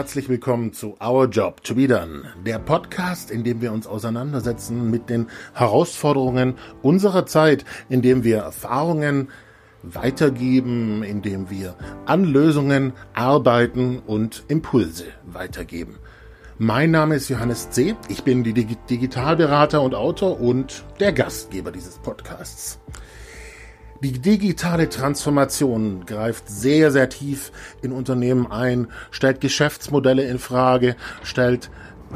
Herzlich willkommen zu Our Job to be Done, der Podcast, in dem wir uns auseinandersetzen mit den Herausforderungen unserer Zeit, in dem wir Erfahrungen weitergeben, in dem wir an Lösungen arbeiten und Impulse weitergeben. Mein Name ist Johannes C. Ich bin die Digitalberater und Autor und der Gastgeber dieses Podcasts. Die digitale Transformation greift sehr, sehr tief in Unternehmen ein, stellt Geschäftsmodelle in Frage, stellt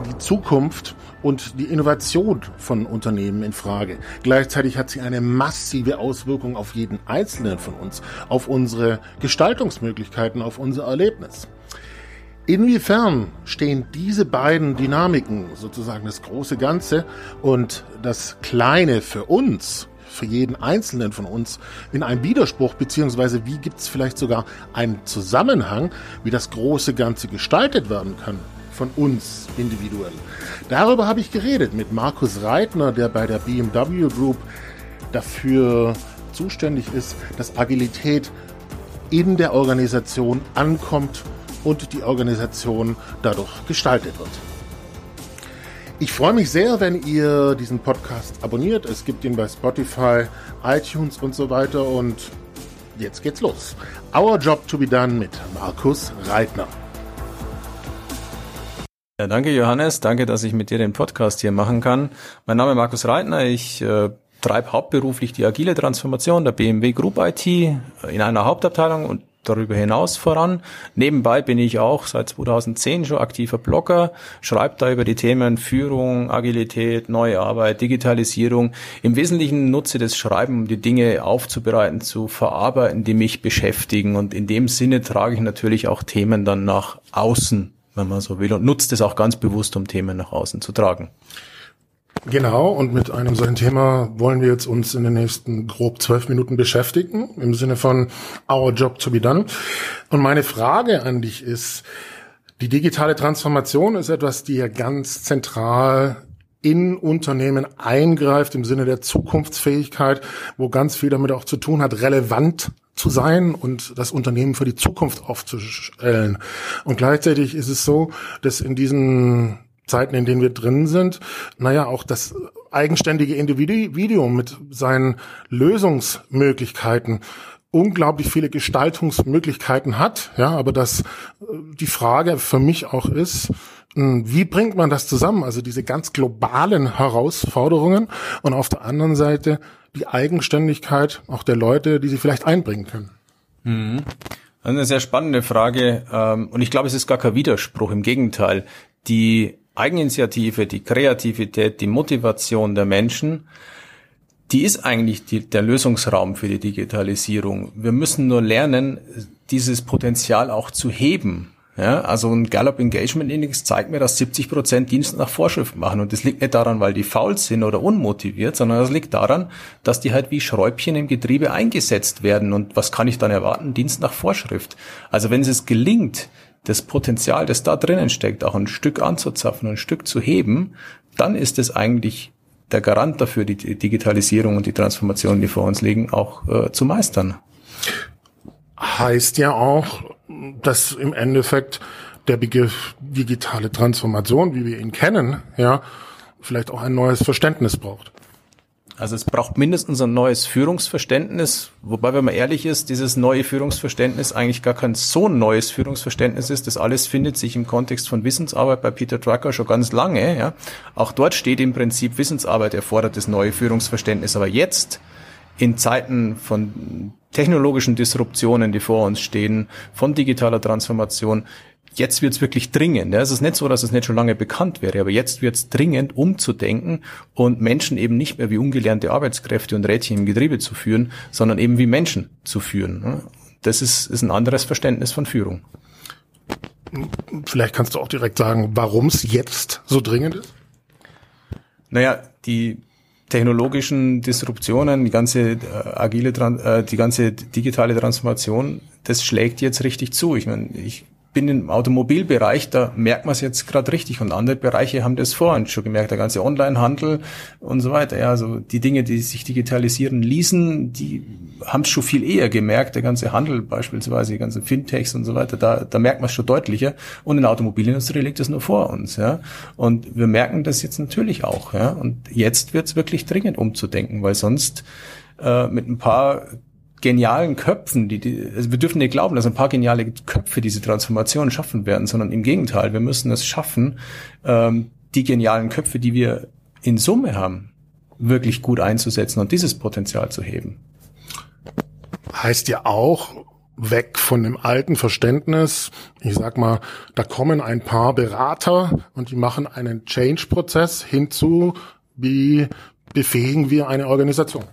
die Zukunft und die Innovation von Unternehmen in Frage. Gleichzeitig hat sie eine massive Auswirkung auf jeden Einzelnen von uns, auf unsere Gestaltungsmöglichkeiten, auf unser Erlebnis. Inwiefern stehen diese beiden Dynamiken, sozusagen das große Ganze und das Kleine für uns, für jeden Einzelnen von uns in einem Widerspruch, beziehungsweise wie gibt es vielleicht sogar einen Zusammenhang, wie das große Ganze gestaltet werden kann von uns individuell. Darüber habe ich geredet mit Markus Reitner, der bei der BMW Group dafür zuständig ist, dass Agilität in der Organisation ankommt und die Organisation dadurch gestaltet wird. Ich freue mich sehr, wenn ihr diesen Podcast abonniert. Es gibt ihn bei Spotify, iTunes und so weiter. Und jetzt geht's los. Our Job to be Done mit Markus Reitner. Ja, danke Johannes, danke, dass ich mit dir den Podcast hier machen kann. Mein Name ist Markus Reitner, ich äh, treibe hauptberuflich die agile Transformation der BMW Group IT in einer Hauptabteilung und darüber hinaus voran. Nebenbei bin ich auch seit 2010 schon aktiver Blogger, schreibe da über die Themen Führung, Agilität, neue Arbeit, Digitalisierung. Im Wesentlichen nutze das Schreiben, um die Dinge aufzubereiten, zu verarbeiten, die mich beschäftigen. Und in dem Sinne trage ich natürlich auch Themen dann nach außen, wenn man so will, und nutze das auch ganz bewusst, um Themen nach außen zu tragen. Genau, und mit einem solchen Thema wollen wir jetzt uns in den nächsten grob zwölf Minuten beschäftigen, im Sinne von Our Job to be done. Und meine Frage an dich ist, die digitale Transformation ist etwas, die ja ganz zentral in Unternehmen eingreift im Sinne der Zukunftsfähigkeit, wo ganz viel damit auch zu tun hat, relevant zu sein und das Unternehmen für die Zukunft aufzustellen. Und gleichzeitig ist es so, dass in diesen Zeiten, in denen wir drin sind, naja, auch das eigenständige Individuum mit seinen Lösungsmöglichkeiten unglaublich viele Gestaltungsmöglichkeiten hat, ja, aber dass äh, die Frage für mich auch ist, hm, wie bringt man das zusammen? Also diese ganz globalen Herausforderungen und auf der anderen Seite die Eigenständigkeit auch der Leute, die sie vielleicht einbringen können. Mhm. Eine sehr spannende Frage. Ähm, und ich glaube, es ist gar kein Widerspruch. Im Gegenteil. Die Eigeninitiative, die Kreativität, die Motivation der Menschen, die ist eigentlich die, der Lösungsraum für die Digitalisierung. Wir müssen nur lernen, dieses Potenzial auch zu heben. Ja, also ein Gallup Engagement Index zeigt mir, dass 70 Prozent Dienst nach Vorschrift machen. Und das liegt nicht daran, weil die faul sind oder unmotiviert, sondern das liegt daran, dass die halt wie Schräubchen im Getriebe eingesetzt werden. Und was kann ich dann erwarten? Dienst nach Vorschrift. Also wenn es gelingt, das Potenzial, das da drinnen steckt, auch ein Stück anzuzapfen, ein Stück zu heben, dann ist es eigentlich der Garant dafür, die Digitalisierung und die Transformation, die vor uns liegen, auch äh, zu meistern. Heißt ja auch, dass im Endeffekt der Begriff digitale Transformation, wie wir ihn kennen, ja, vielleicht auch ein neues Verständnis braucht. Also es braucht mindestens ein neues Führungsverständnis, wobei, wenn man ehrlich ist, dieses neue Führungsverständnis eigentlich gar kein so neues Führungsverständnis ist. Das alles findet sich im Kontext von Wissensarbeit bei Peter Drucker schon ganz lange. Ja. Auch dort steht im Prinzip Wissensarbeit erfordert das neue Führungsverständnis. Aber jetzt, in Zeiten von technologischen Disruptionen, die vor uns stehen, von digitaler Transformation, jetzt wird's wirklich dringend. Es ist nicht so, dass es nicht schon lange bekannt wäre, aber jetzt wird's dringend, umzudenken und Menschen eben nicht mehr wie ungelernte Arbeitskräfte und Rädchen im Getriebe zu führen, sondern eben wie Menschen zu führen. Das ist, ist ein anderes Verständnis von Führung. Vielleicht kannst du auch direkt sagen, warum es jetzt so dringend ist? Naja, die technologischen Disruptionen, die ganze äh, agile, äh, die ganze digitale Transformation, das schlägt jetzt richtig zu. Ich meine, ich bin im Automobilbereich, da merkt man es jetzt gerade richtig und andere Bereiche haben das vorhin schon gemerkt, der ganze Onlinehandel und so weiter. Ja, also die Dinge, die sich digitalisieren ließen, die haben es schon viel eher gemerkt, der ganze Handel beispielsweise, die ganzen Fintechs und so weiter, da, da merkt man es schon deutlicher und in der Automobilindustrie liegt es nur vor uns. Ja, und wir merken das jetzt natürlich auch. Ja, und jetzt wird es wirklich dringend umzudenken, weil sonst äh, mit ein paar genialen Köpfen, die, die also wir dürfen nicht glauben, dass ein paar geniale Köpfe diese Transformation schaffen werden, sondern im Gegenteil, wir müssen es schaffen, ähm, die genialen Köpfe, die wir in Summe haben, wirklich gut einzusetzen und dieses Potenzial zu heben. Heißt ja auch, weg von dem alten Verständnis. Ich sag mal, da kommen ein paar Berater und die machen einen Change-Prozess hinzu, wie befähigen wir eine Organisation.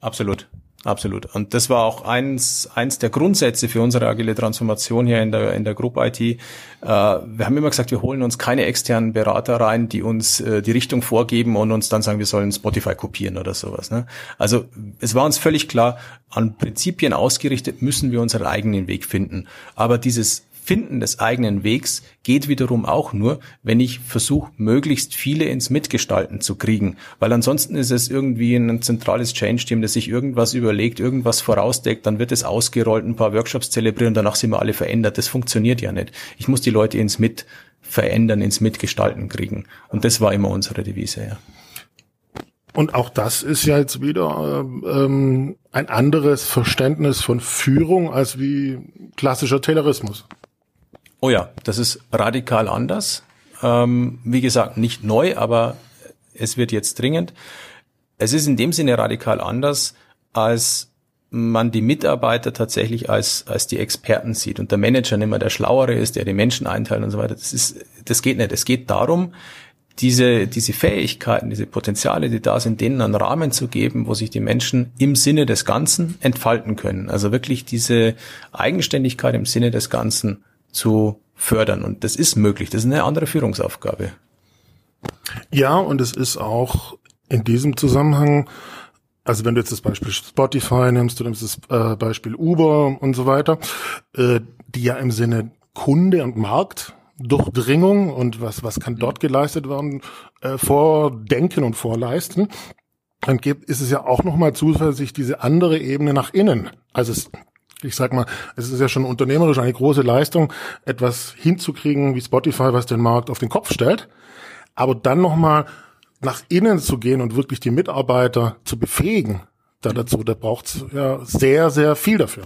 Absolut. Absolut. Und das war auch eins, eins der Grundsätze für unsere agile Transformation hier in der, in der Group IT. Äh, wir haben immer gesagt, wir holen uns keine externen Berater rein, die uns äh, die Richtung vorgeben und uns dann sagen, wir sollen Spotify kopieren oder sowas. Ne? Also es war uns völlig klar, an Prinzipien ausgerichtet müssen wir unseren eigenen Weg finden. Aber dieses Finden des eigenen Wegs geht wiederum auch nur, wenn ich versuche, möglichst viele ins Mitgestalten zu kriegen. Weil ansonsten ist es irgendwie ein zentrales Change-Team, das sich irgendwas überlegt, irgendwas vorausdeckt, dann wird es ausgerollt, ein paar Workshops zelebrieren, danach sind wir alle verändert. Das funktioniert ja nicht. Ich muss die Leute ins Mit verändern, ins Mitgestalten kriegen. Und das war immer unsere Devise, ja. Und auch das ist ja jetzt wieder ähm, ein anderes Verständnis von Führung als wie klassischer Taylorismus. Oh ja, das ist radikal anders. Ähm, wie gesagt, nicht neu, aber es wird jetzt dringend. Es ist in dem Sinne radikal anders, als man die Mitarbeiter tatsächlich als, als die Experten sieht und der Manager nicht der Schlauere ist, der die Menschen einteilt und so weiter. Das ist, das geht nicht. Es geht darum, diese, diese Fähigkeiten, diese Potenziale, die da sind, denen einen Rahmen zu geben, wo sich die Menschen im Sinne des Ganzen entfalten können. Also wirklich diese Eigenständigkeit im Sinne des Ganzen zu fördern. Und das ist möglich. Das ist eine andere Führungsaufgabe. Ja, und es ist auch in diesem Zusammenhang, also wenn du jetzt das Beispiel Spotify nimmst, du nimmst das äh, Beispiel Uber und so weiter, äh, die ja im Sinne Kunde und Markt Durchdringung und was, was kann dort geleistet werden, äh, vordenken und vorleisten, dann gibt, ist es ja auch nochmal zusätzlich diese andere Ebene nach innen. Also es ich sag mal, es ist ja schon unternehmerisch eine große Leistung, etwas hinzukriegen wie Spotify, was den Markt auf den Kopf stellt. Aber dann nochmal nach innen zu gehen und wirklich die Mitarbeiter zu befähigen, da dazu, da braucht es ja sehr, sehr viel dafür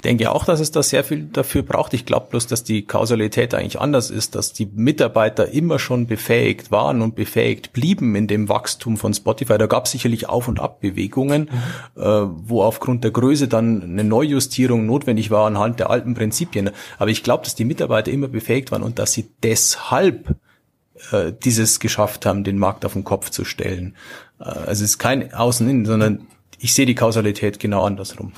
denke auch, dass es da sehr viel dafür braucht. Ich glaube bloß, dass die Kausalität eigentlich anders ist, dass die Mitarbeiter immer schon befähigt waren und befähigt blieben in dem Wachstum von Spotify. Da gab es sicherlich Auf- und Abbewegungen, mhm. äh, wo aufgrund der Größe dann eine Neujustierung notwendig war anhand der alten Prinzipien. Aber ich glaube, dass die Mitarbeiter immer befähigt waren und dass sie deshalb äh, dieses geschafft haben, den Markt auf den Kopf zu stellen. Äh, also es ist kein Außen-Innen, sondern ich sehe die Kausalität genau andersrum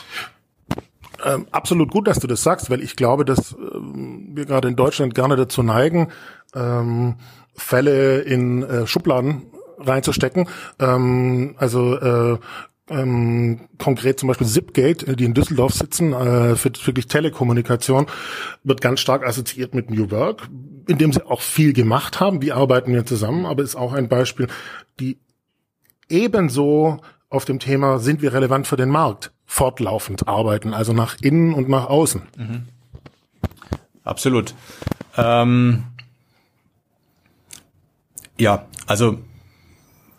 ähm, absolut gut, dass du das sagst, weil ich glaube, dass ähm, wir gerade in Deutschland gerne dazu neigen, ähm, Fälle in äh, Schubladen reinzustecken. Ähm, also äh, ähm, konkret zum Beispiel Zipgate, äh, die in Düsseldorf sitzen, äh, für wirklich Telekommunikation, wird ganz stark assoziiert mit New Work, in dem sie auch viel gemacht haben. Wie arbeiten wir zusammen? Aber ist auch ein Beispiel, die ebenso auf dem Thema, sind wir relevant für den Markt? fortlaufend arbeiten, also nach innen und nach außen. Mhm. Absolut. Ähm, ja, also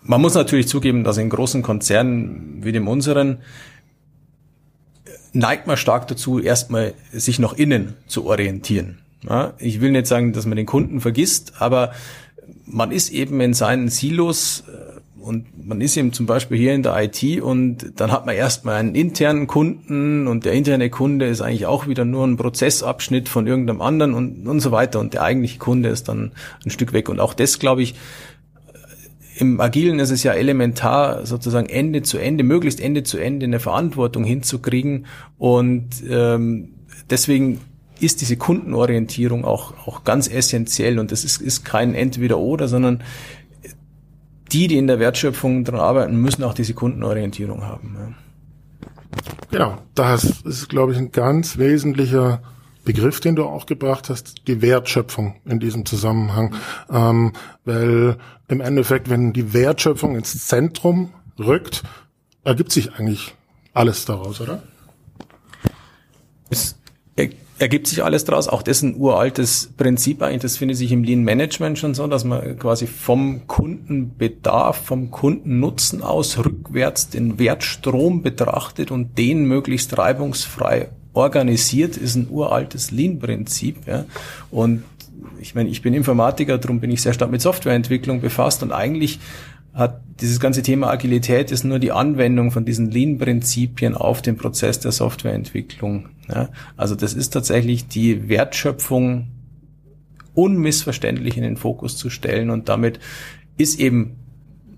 man muss natürlich zugeben, dass in großen Konzernen wie dem unseren neigt man stark dazu, erstmal sich nach innen zu orientieren. Ja, ich will nicht sagen, dass man den Kunden vergisst, aber man ist eben in seinen Silos äh, und man ist eben zum Beispiel hier in der IT und dann hat man erstmal einen internen Kunden und der interne Kunde ist eigentlich auch wieder nur ein Prozessabschnitt von irgendeinem anderen und, und so weiter. Und der eigentliche Kunde ist dann ein Stück weg. Und auch das, glaube ich, im Agilen ist es ja elementar, sozusagen Ende zu Ende, möglichst Ende zu Ende eine Verantwortung hinzukriegen. Und ähm, deswegen ist diese Kundenorientierung auch, auch ganz essentiell. Und das ist, ist kein Entweder-Oder, sondern die, die in der Wertschöpfung dran arbeiten, müssen auch diese Kundenorientierung haben. Ja. Genau, das ist, glaube ich, ein ganz wesentlicher Begriff, den du auch gebracht hast, die Wertschöpfung in diesem Zusammenhang. Ähm, weil im Endeffekt, wenn die Wertschöpfung ins Zentrum rückt, ergibt sich eigentlich alles daraus, oder? Es ergibt sich alles daraus. Auch das ist ein uraltes Prinzip eigentlich. Das findet sich im Lean Management schon so, dass man quasi vom Kundenbedarf, vom Kundennutzen aus rückwärts den Wertstrom betrachtet und den möglichst reibungsfrei organisiert, ist ein uraltes Lean-Prinzip. Ja. Und ich meine, ich bin Informatiker, darum bin ich sehr stark mit Softwareentwicklung befasst und eigentlich hat dieses ganze Thema Agilität ist nur die Anwendung von diesen Lean-Prinzipien auf den Prozess der Softwareentwicklung. Ja, also das ist tatsächlich die Wertschöpfung unmissverständlich in den Fokus zu stellen und damit ist eben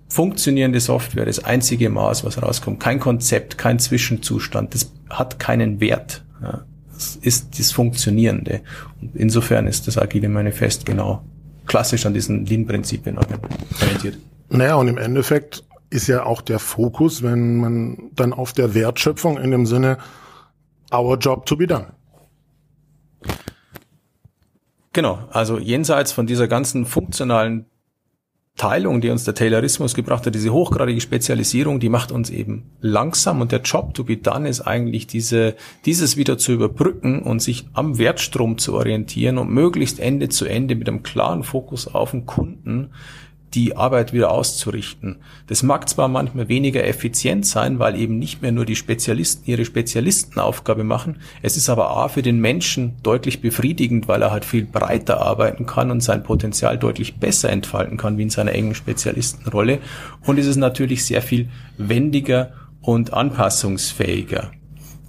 funktionierende Software das einzige Maß, was rauskommt. Kein Konzept, kein Zwischenzustand, das hat keinen Wert. Ja, das ist das Funktionierende. Und insofern ist das Agile Manifest genau klassisch an diesen Lean-Prinzipien orientiert. Naja, und im Endeffekt ist ja auch der Fokus, wenn man dann auf der Wertschöpfung in dem Sinne our job to be done. Genau, also jenseits von dieser ganzen funktionalen Teilung, die uns der Taylorismus gebracht hat, diese hochgradige Spezialisierung, die macht uns eben langsam und der Job to be done ist eigentlich diese, dieses wieder zu überbrücken und sich am Wertstrom zu orientieren und möglichst Ende zu Ende mit einem klaren Fokus auf den Kunden die Arbeit wieder auszurichten. Das mag zwar manchmal weniger effizient sein, weil eben nicht mehr nur die Spezialisten ihre Spezialistenaufgabe machen. Es ist aber A für den Menschen deutlich befriedigend, weil er halt viel breiter arbeiten kann und sein Potenzial deutlich besser entfalten kann wie in seiner engen Spezialistenrolle. Und es ist natürlich sehr viel wendiger und anpassungsfähiger.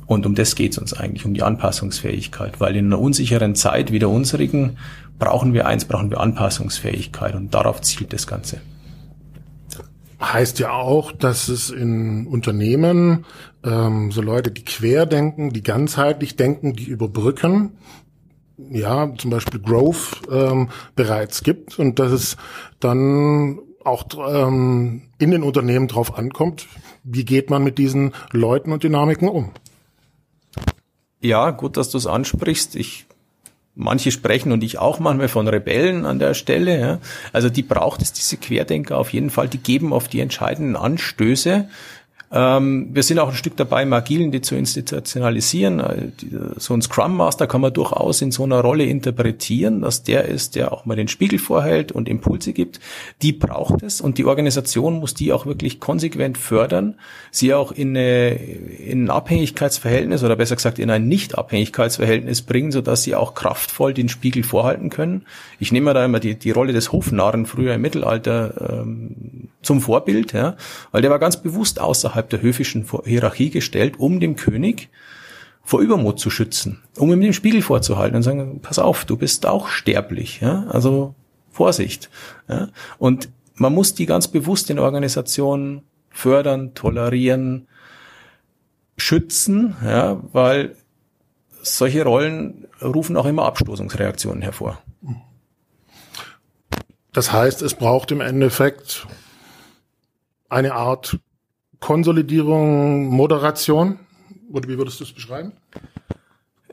Und um das geht es uns eigentlich, um die Anpassungsfähigkeit, weil in einer unsicheren Zeit wie der unsrigen brauchen wir eins, brauchen wir Anpassungsfähigkeit und darauf zielt das Ganze. Heißt ja auch, dass es in Unternehmen ähm, so Leute, die querdenken, die ganzheitlich denken, die überbrücken, ja, zum Beispiel Growth ähm, bereits gibt und dass es dann auch ähm, in den Unternehmen drauf ankommt, wie geht man mit diesen Leuten und Dynamiken um? Ja, gut, dass du es ansprichst. Ich manche sprechen und ich auch manchmal von Rebellen an der Stelle. Ja. Also die braucht es, diese Querdenker auf jeden Fall. Die geben auf die entscheidenden Anstöße. Ähm, wir sind auch ein Stück dabei, im Agilen die zu institutionalisieren. Äh, so ein Scrum Master kann man durchaus in so einer Rolle interpretieren, dass der ist, der auch mal den Spiegel vorhält und Impulse gibt. Die braucht es und die Organisation muss die auch wirklich konsequent fördern, sie auch in, eine, in ein Abhängigkeitsverhältnis oder besser gesagt in ein Nicht-Abhängigkeitsverhältnis bringen, sodass sie auch kraftvoll den Spiegel vorhalten können. Ich nehme da immer die, die Rolle des Hofnarren früher im Mittelalter ähm, zum Vorbild, ja, weil der war ganz bewusst außerhalb der höfischen Hierarchie gestellt, um dem König vor Übermut zu schützen, um ihm den Spiegel vorzuhalten und sagen, pass auf, du bist auch sterblich, ja, also Vorsicht. Ja? Und man muss die ganz bewusst in Organisationen fördern, tolerieren, schützen, ja, weil solche Rollen rufen auch immer Abstoßungsreaktionen hervor. Das heißt, es braucht im Endeffekt eine Art Konsolidierung, Moderation? Oder wie würdest du es beschreiben?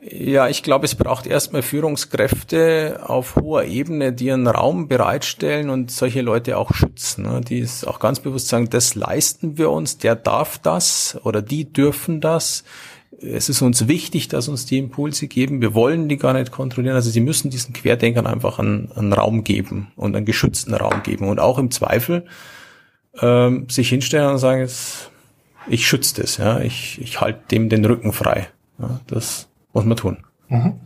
Ja, ich glaube, es braucht erstmal Führungskräfte auf hoher Ebene, die einen Raum bereitstellen und solche Leute auch schützen, ne? die es auch ganz bewusst sagen, das leisten wir uns, der darf das oder die dürfen das. Es ist uns wichtig, dass uns die Impulse geben. Wir wollen die gar nicht kontrollieren. Also sie müssen diesen Querdenkern einfach einen, einen Raum geben und einen geschützten Raum geben. Und auch im Zweifel ähm, sich hinstellen und sagen, jetzt, ich schütze das, ja, ich, ich halte dem den Rücken frei. Ja, das muss man tun. Mhm.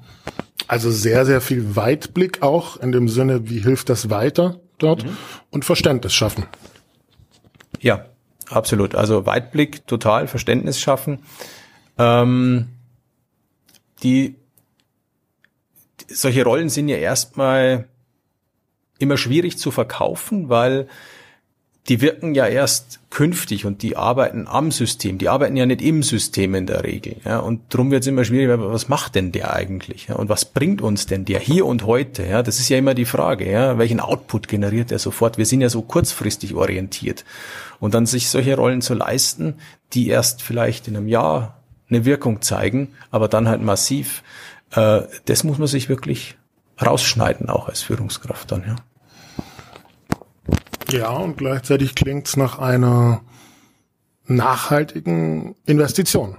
Also sehr, sehr viel Weitblick auch in dem Sinne, wie hilft das weiter dort mhm. und Verständnis schaffen. Ja, absolut. Also Weitblick, total Verständnis schaffen. Ähm, die solche Rollen sind ja erstmal immer schwierig zu verkaufen, weil die wirken ja erst künftig und die arbeiten am System. Die arbeiten ja nicht im System in der Regel. Ja, und darum wird es immer schwieriger, was macht denn der eigentlich? Ja, und was bringt uns denn der hier und heute? Ja, das ist ja immer die Frage. Ja, welchen Output generiert er sofort? Wir sind ja so kurzfristig orientiert. Und dann sich solche Rollen zu leisten, die erst vielleicht in einem Jahr eine Wirkung zeigen, aber dann halt massiv äh, das muss man sich wirklich rausschneiden, auch als Führungskraft dann, ja. Ja, und gleichzeitig klingt's nach einer nachhaltigen Investition.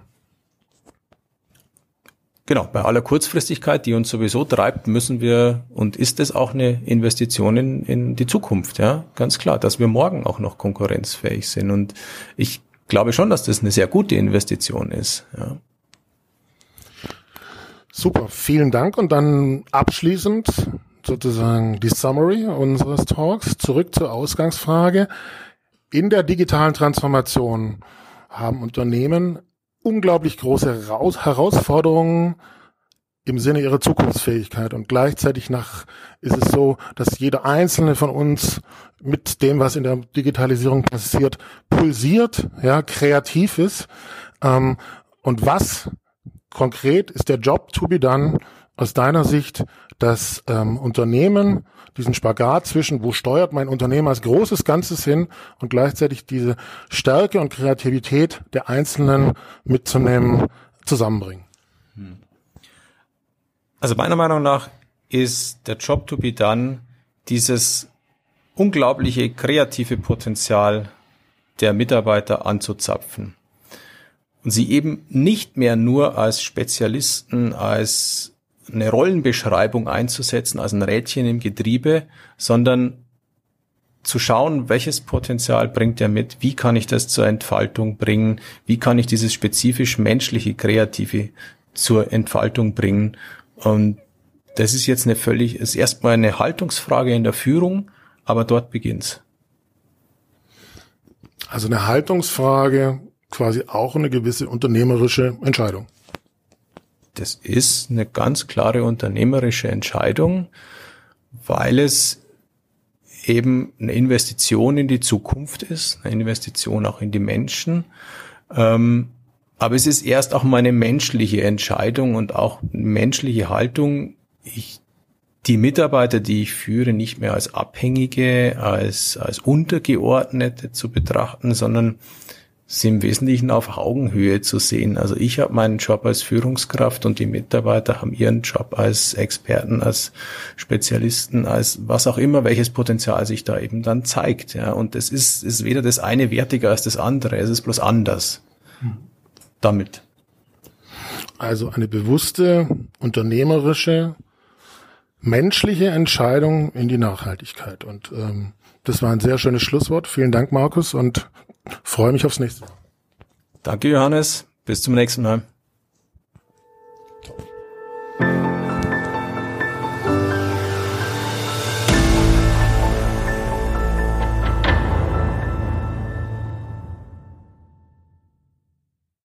Genau, bei aller Kurzfristigkeit, die uns sowieso treibt, müssen wir und ist es auch eine Investition in, in die Zukunft, ja, ganz klar, dass wir morgen auch noch konkurrenzfähig sind. Und ich glaube schon, dass das eine sehr gute Investition ist. Ja. Super, vielen Dank. Und dann abschließend sozusagen die Summary unseres Talks. Zurück zur Ausgangsfrage. In der digitalen Transformation haben Unternehmen unglaublich große Herausforderungen im Sinne ihrer Zukunftsfähigkeit und gleichzeitig nach ist es so, dass jeder einzelne von uns mit dem, was in der Digitalisierung passiert, pulsiert, ja, kreativ ist. Ähm, und was konkret ist der Job to be done aus deiner Sicht, dass ähm, Unternehmen diesen Spagat zwischen, wo steuert mein Unternehmen als großes Ganzes hin und gleichzeitig diese Stärke und Kreativität der Einzelnen mitzunehmen, zusammenbringen. Also meiner Meinung nach ist der Job to be done dieses unglaubliche kreative Potenzial der Mitarbeiter anzuzapfen und sie eben nicht mehr nur als Spezialisten, als eine Rollenbeschreibung einzusetzen, als ein Rädchen im Getriebe, sondern zu schauen, welches Potenzial bringt er mit, wie kann ich das zur Entfaltung bringen, wie kann ich dieses spezifisch menschliche, kreative zur Entfaltung bringen. Und das ist jetzt eine völlig, ist erstmal eine Haltungsfrage in der Führung, aber dort beginnt's. Also eine Haltungsfrage, quasi auch eine gewisse unternehmerische Entscheidung. Das ist eine ganz klare unternehmerische Entscheidung, weil es eben eine Investition in die Zukunft ist, eine Investition auch in die Menschen. Ähm, aber es ist erst auch meine menschliche Entscheidung und auch menschliche Haltung. Ich, die Mitarbeiter, die ich führe, nicht mehr als Abhängige, als, als Untergeordnete zu betrachten, sondern sie im Wesentlichen auf Augenhöhe zu sehen. Also ich habe meinen Job als Führungskraft und die Mitarbeiter haben ihren Job als Experten, als Spezialisten, als was auch immer, welches Potenzial sich da eben dann zeigt. Ja, und es ist, ist weder das eine wertiger als das andere, es ist bloß anders. Hm. Damit. Also eine bewusste, unternehmerische, menschliche Entscheidung in die Nachhaltigkeit. Und ähm, das war ein sehr schönes Schlusswort. Vielen Dank, Markus, und freue mich aufs nächste Mal. Danke, Johannes. Bis zum nächsten Mal.